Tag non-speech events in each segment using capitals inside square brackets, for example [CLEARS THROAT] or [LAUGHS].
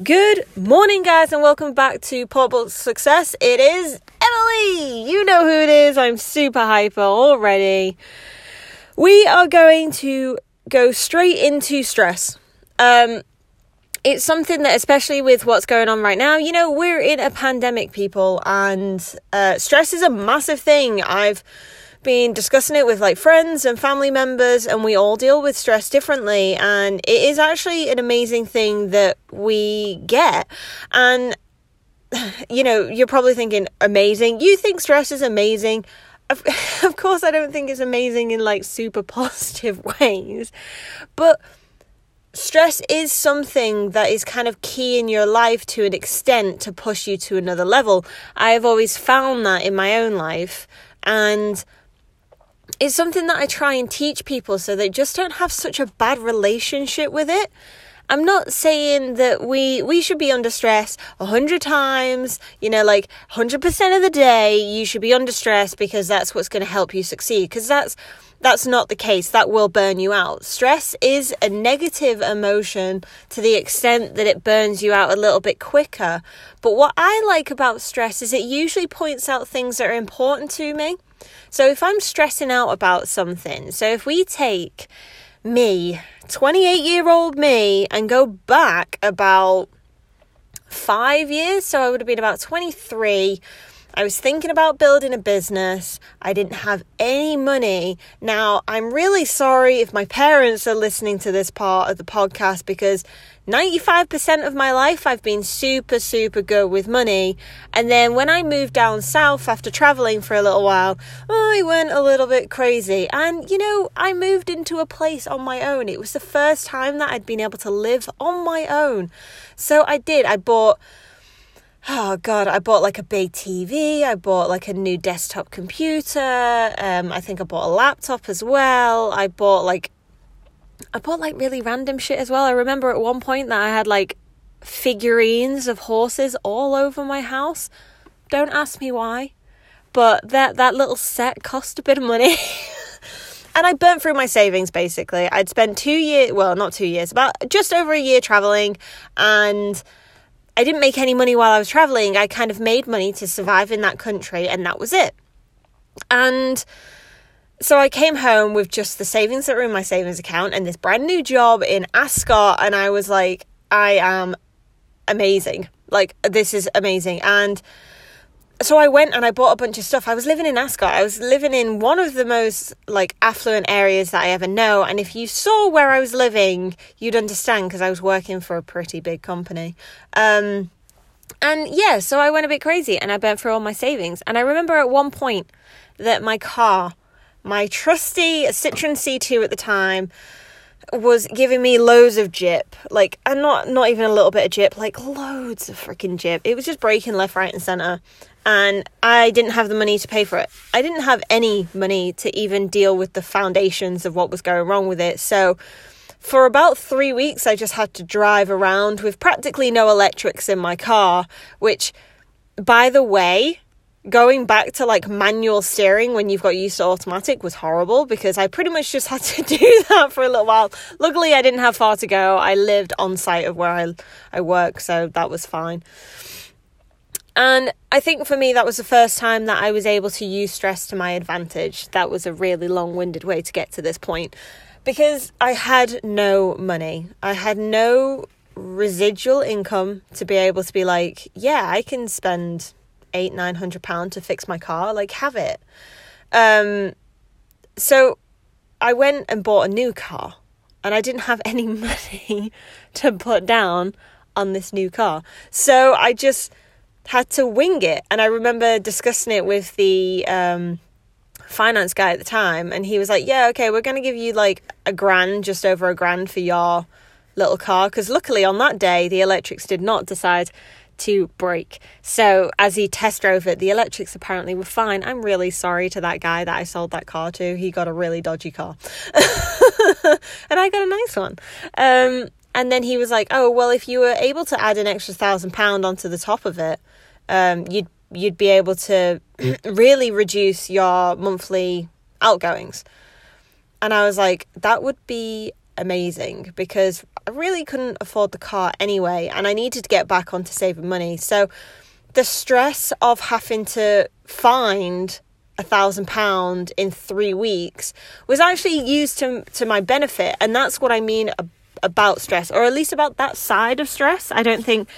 Good morning, guys, and welcome back to Portable Success. It is Emily. You know who it is. I'm super hyper already. We are going to go straight into stress. Um, it's something that, especially with what's going on right now, you know, we're in a pandemic, people, and uh, stress is a massive thing. I've been discussing it with like friends and family members, and we all deal with stress differently. And it is actually an amazing thing that we get. And, [SIGHS] you know, you're probably thinking, amazing. You think stress is amazing. Of, [LAUGHS] of course, I don't think it's amazing in like super [LAUGHS] positive ways, but stress is something that is kind of key in your life to an extent to push you to another level. I have always found that in my own life. And it's something that I try and teach people so they just don't have such a bad relationship with it. I'm not saying that we we should be under stress a hundred times, you know, like hundred percent of the day. You should be under stress because that's what's going to help you succeed. Because that's that's not the case. That will burn you out. Stress is a negative emotion to the extent that it burns you out a little bit quicker. But what I like about stress is it usually points out things that are important to me. So if I'm stressing out about something, so if we take me, 28 year old me, and go back about five years, so I would have been about 23 I was thinking about building a business. I didn't have any money. Now, I'm really sorry if my parents are listening to this part of the podcast because 95% of my life I've been super, super good with money. And then when I moved down south after traveling for a little while, I went a little bit crazy. And, you know, I moved into a place on my own. It was the first time that I'd been able to live on my own. So I did. I bought oh god i bought like a big tv i bought like a new desktop computer um, i think i bought a laptop as well i bought like i bought like really random shit as well i remember at one point that i had like figurines of horses all over my house don't ask me why but that that little set cost a bit of money [LAUGHS] and I burnt through my savings basically. I'd spent two years, well, not two years, about just over a year traveling, and I didn't make any money while I was traveling. I kind of made money to survive in that country, and that was it. And so I came home with just the savings that were in my savings account and this brand new job in Ascot, and I was like, I am amazing. Like, this is amazing. And so I went and I bought a bunch of stuff. I was living in Ascot. I was living in one of the most like affluent areas that I ever know. And if you saw where I was living, you'd understand because I was working for a pretty big company. Um, and yeah, so I went a bit crazy and I burnt through all my savings. And I remember at one point that my car, my trusty Citroen C2 at the time, was giving me loads of jip, like, and not not even a little bit of jip, like loads of freaking jip. It was just breaking left, right, and center, and I didn't have the money to pay for it. I didn't have any money to even deal with the foundations of what was going wrong with it. So, for about three weeks, I just had to drive around with practically no electrics in my car, which, by the way, going back to like manual steering when you've got used to automatic was horrible because I pretty much just [LAUGHS] had to do that for a little while. Luckily, I didn't have far to go. I lived on site of where I, I work, so that was fine. And I think for me, that was the first time that I was able to use stress to my advantage. That was a really long winded way to get to this point because I had no money. I had no residual income to be able to be like, yeah, I can spend eight nine hundred pound to fix my car like have it. Um so i went and bought a new car and i didn't have [LAUGHS] any money to put down on this new car. So i just had to wing it and i remember discussing it with the um finance guy at the time and he was like yeah okay we're going to give you like a grand just over a grand for your little car. Because luckily on that day the electrics did not decide to break. So as he test drove it, the electrics apparently were fine. I'm really sorry to that guy that I sold that car to. He got a really dodgy car, [LAUGHS] and I got a nice one. Um, and then he was like, "Oh well, if you were able to add an extra thousand pound onto the top of it, um, you'd you'd be able to [CLEARS THROAT] really reduce your monthly outgoings." And I was like, "That would be amazing because I really couldn't afford the car anyway, and I needed to get back onto saving money. So the stress of having to find a thousand pound in three weeks was actually used to to my benefit, and that's what I mean about stress, or at least about that side of stress. I don't think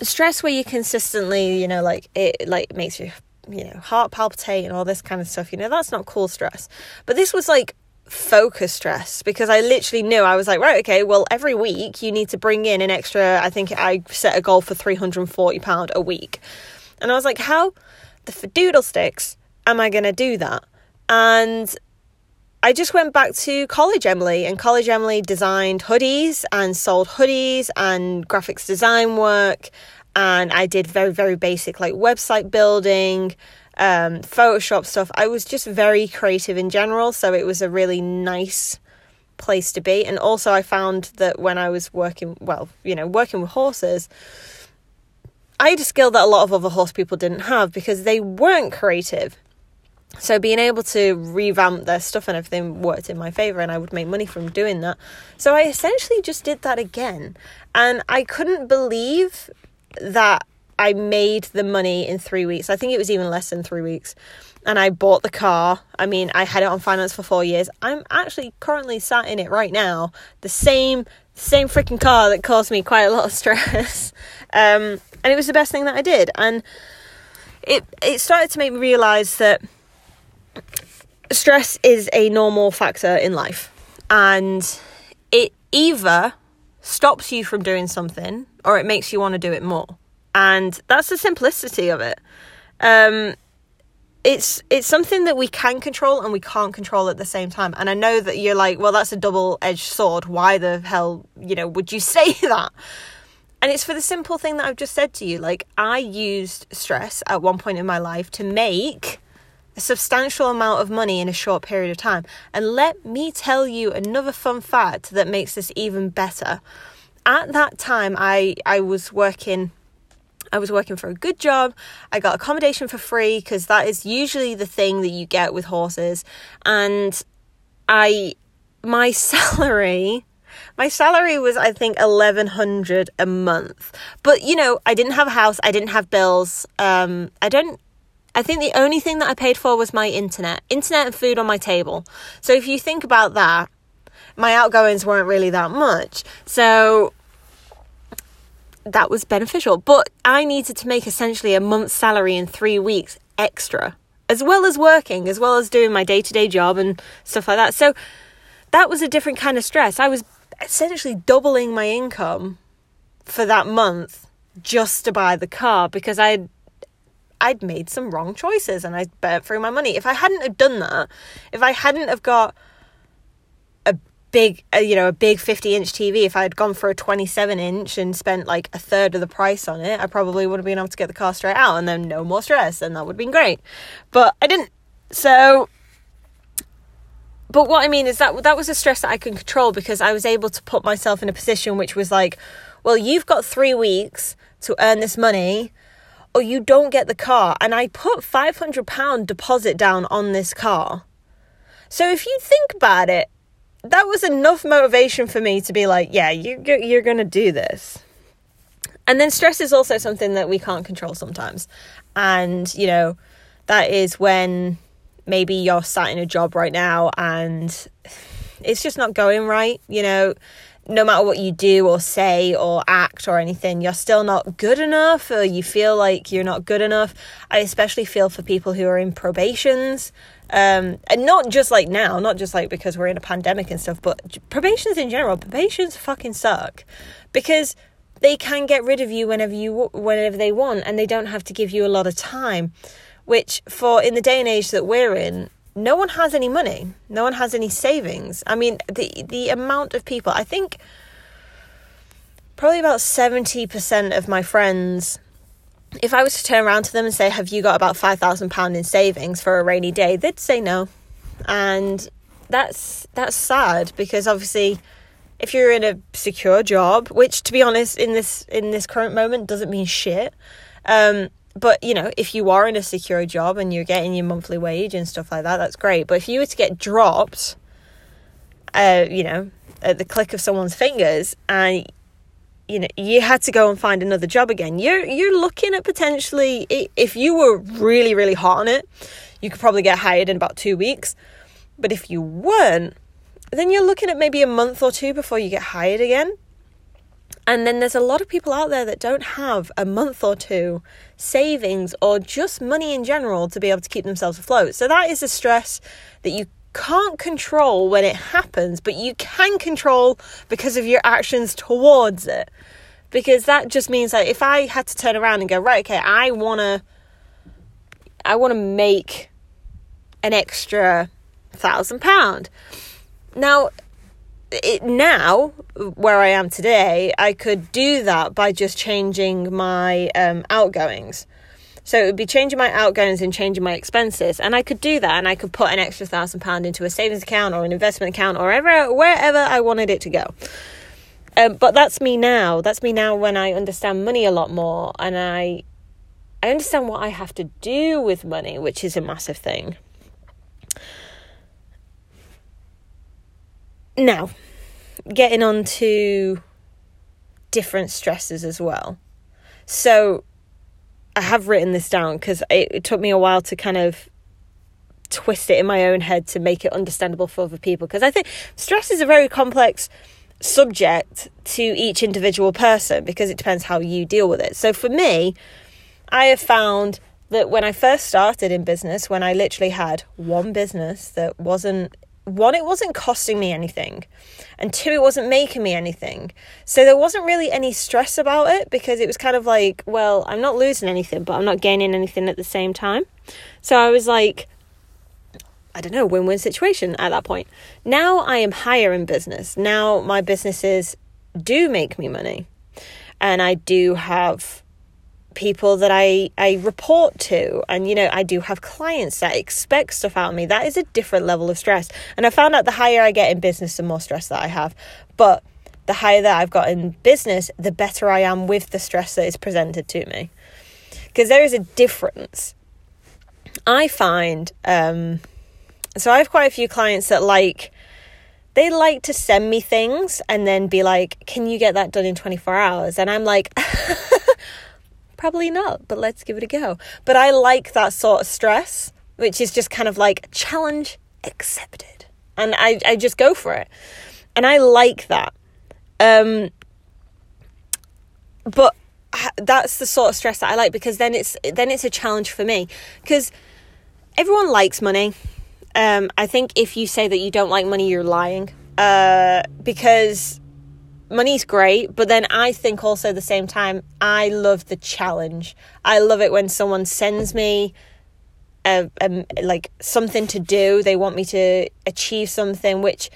stress where you consistently, you know, like it like makes you you know heart palpitate and all this kind of stuff. You know, that's not cool stress. But this was like focus stress because I literally knew I was like, right, okay, well, every week you need to bring in an extra. I think I set a goal for three hundred and forty pound a week, and I was like, how the doodle sticks am I going to do that? And I just went back to College Emily, and College Emily designed hoodies and sold hoodies and graphics design work. And I did very, very basic like website building, um, Photoshop stuff. I was just very creative in general, so it was a really nice place to be. And also, I found that when I was working, well, you know, working with horses, I had a skill that a lot of other horse people didn't have because they weren't creative. So being able to revamp their stuff and everything worked in my favor and I would make money from doing that. So I essentially just did that again. And I couldn't believe that I made the money in 3 weeks. I think it was even less than 3 weeks. And I bought the car. I mean, I had it on finance for 4 years. I'm actually currently sat in it right now. The same same freaking car that caused me quite a lot of [LAUGHS] stress. Um, and it was the best thing that I did. And it it started to make me realize that stress is a normal factor in life and it either stops you from doing something or it makes you want to do it more and that's the simplicity of it um, it's it's something that we can control and we can't control at the same time and i know that you're like well that's a double edged sword why the hell you know would you [LAUGHS] say that and it's for the simple thing that i've just said to you like i used stress at one point in my life to make a substantial amount of money in a short period of time. And let me tell you another fun fact that makes this even better. At that time, I, I was working. I was working for a good job. I got accommodation for free because that is usually the thing that you get with horses. And I, my [LAUGHS] salary, my salary was I think 1100 a month. But you know, I didn't have a house, I didn't have bills. Um I don't I think the only thing that I paid for was my internet, internet and food on my table. So if you think about that, my outgoings weren't really that much. So that was beneficial. But I needed to make essentially a month's salary in three weeks extra, as well as working, as well as doing my day to day job and stuff like that. So that was a different kind of stress. I was essentially doubling my income for that month just to buy the car because I'd I'd made some wrong choices and I burnt through my money. If I hadn't have done that, if I hadn't have got big, uh, you know, a big 50 inch TV, if I had gone for a 27 inch and spent like a third of the price on it, I probably would have been able to get the car straight out and then no more stress and that would have been great. But I didn't. So but what I mean is that that was a stress that I could control because I was able to put myself in a position which was like, well, you've got three weeks to earn this money or you don't get the car. And I put £500 deposit down on this car. So if you think about it, that was enough motivation for me to be like, yeah, you, you're going to do this. And then stress is also something that we can't control sometimes. And, you know, that is when maybe you're sat in a job right now and it's just not going right. You know, no matter what you do or say or act or anything, you're still not good enough or you feel like you're not good enough. I especially feel for people who are in probations. Um, and not just like now, not just like because we're in a pandemic and stuff, but probations in general, probations fucking suck because they can get rid of you whenever you whenever they want and they don't have to give you a lot of time which for in the day and age that we're in no one has any money. No one has any savings. I mean, the the amount of people, I think probably about 70% of my friends if I was to turn around to them and say, "Have you got about 5,000 pound in savings for a rainy day?" they'd say no. And that's that's sad because obviously if you're in a secure job, which to be honest in this in this current moment doesn't mean shit, um, but you know, if you are in a secure job and you're getting your monthly wage and stuff like that, that's great. But if you were to get dropped, uh, you know, at the click of someone's fingers and you know you had to go and find another job again. You're you're looking at potentially if you were really really hot on it you could probably get hired in about 2 weeks. But if you weren't then you're looking at maybe a month or two before you get hired again. And then there's a lot of people out there that don't have a month or two savings or just money in general to be able to keep themselves afloat. So that is a stress that you can't control when it happens, but you can control because of your actions towards it. Because that just means that if I had to turn around and go, right, okay, I wanna I wanna make an extra thousand pound. Now it now where I am today, I could do that by just changing my um, outgoings. So it would be changing my outgoings and changing my expenses. And I could do that and I could put an extra thousand pound into a savings account or an investment account or wherever, wherever I wanted it to go. Um, but that's me now. That's me now when I understand money a lot more and I I understand what I have to do with money, which is a massive thing. Now, getting on to different stresses as well. So I have written this down because it, it took me a while to kind of twist it in my own head to make it understandable for other people because I think stress is a very complex subject to each individual person because it depends how you deal with it. So for me, I have found that when I first started in business, when I literally had one business that wasn't one, it wasn't costing me anything, and two, it wasn't making me anything. So there wasn't really any stress about it because it was kind of like, well, I'm not losing anything, but I'm not gaining anything at the same time. So I was like, I don't know, win win situation at that point. Now I am higher in business. Now my businesses do make me money, and I do have people that I, I report to. And, you know, I do have clients that expect stuff out of me. That is a different level of stress. And I found out the higher I get in business, the more stress that I have. But the higher that I've got in business, the better I am with the stress that is presented to me. Because there is a difference. I find, um, so I have quite a few clients that like, they like to send me things and then be like, can you get that done in 24 hours? And I'm like, [LAUGHS] Probably not, but let's give it a go. But I like that sort of stress, which is just kind of like challenge accepted. And I, I just go for it. And I like that. Um, but that's the sort of stress that I like because then it's then it's a challenge for me because everyone likes money. Um, I think if you say that you don't like money, you're lying. Uh, because money's great, but then I think also at the same time, I love the challenge. I love it when someone sends me a, a, like something to do. They want me to achieve something which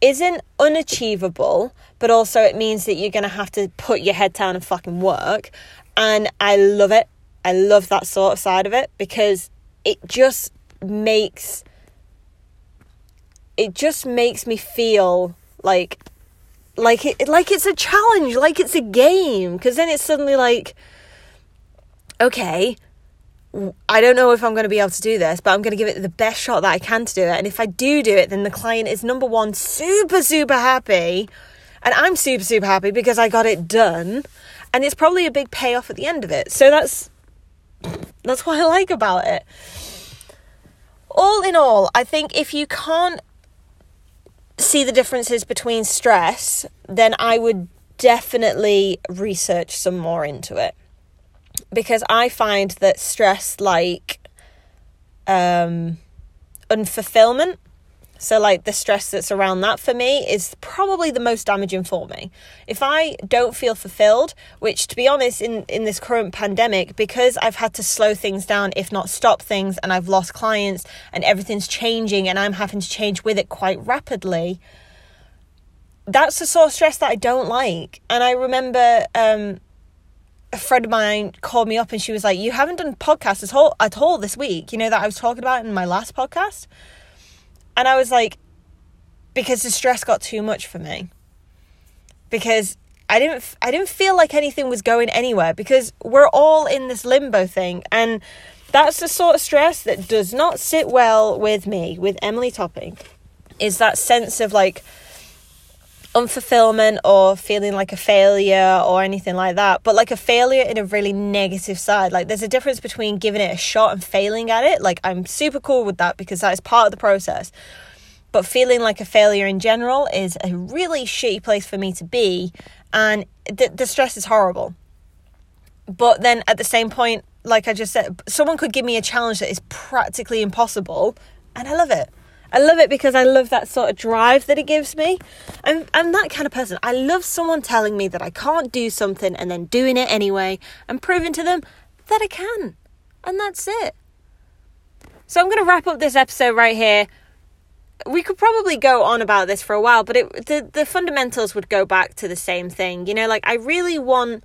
isn't unachievable, but also it means that you're going to have to put your head down and fucking work. And I love it. I love that sort of side of it because it just makes it just makes me feel like like it like it's a challenge like it's a game because then it's suddenly like okay I don't know if I'm going to be able to do this, but I'm going to give it the best shot that I can to do it. And if I do do it, then the client is number one, super, super happy. And I'm super, super happy because I got it done. And it's probably a big payoff at the end of it. So that's that's what I like about it. All in all, I think if you can't see the differences between stress, then I would definitely research some more into it. Because I find that stress, like um, unfulfillment, so, like the stress that's around that for me is probably the most damaging for me. If I don't feel fulfilled, which to be honest, in, in this current pandemic, because I've had to slow things down, if not stop things, and I've lost clients and everything's changing and I'm having to change with it quite rapidly, that's the sort of stress that I don't like. And I remember um, a friend of mine called me up and she was like, You haven't done podcasts at all, at all this week, you know, that I was talking about in my last podcast. And I was like, because the stress got too much for me. Because I didn't I didn't feel like anything was going anywhere because we're all in this limbo thing and that's the sort of stress that does not sit well with me with Emily Topping is that sense of like unfulfillment or feeling like a failure or anything like that, but like a failure in a really negative side. Like there's a difference between giving it a shot and failing at it. Like I'm super cool with that because that is part of the process. But feeling like a failure in general is a really shitty place for me to be, and the, the stress is horrible. But then at the same point, like I just said, someone could give me a challenge that is practically impossible, and I love it. I love it because I love that sort of drive that it gives me. I'm, I'm that kind of person. I love someone telling me that I can't do something and then doing it anyway and proving to them that I can. And that's it. So I'm going to wrap up this episode right here. We could probably go on about this for a while, but it, the, the fundamentals would go back to the same thing. You know, like I really want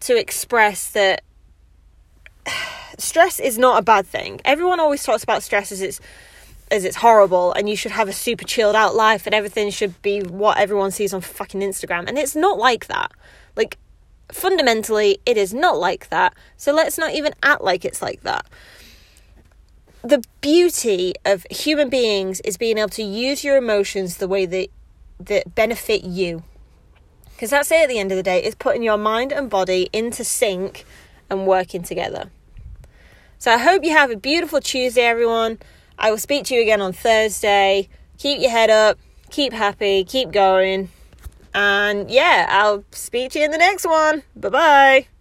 to express that [SIGHS] stress is not a bad thing. Everyone always talks about stress as it's as it's horrible and you should have a super chilled out life and everything should be what everyone sees on fucking Instagram. And it's not like that. Like, fundamentally, it is not like that. So let's not even act like it's like that. The beauty of human beings is being able to use your emotions the way that, that benefit you. Because that's it at the end of the day, is putting your mind and body into sync and working together. So I hope you have a beautiful Tuesday, everyone. I will speak to you again on Thursday. Keep your head up, keep happy, keep going. And yeah, I'll speak to you in the next one. Bye bye.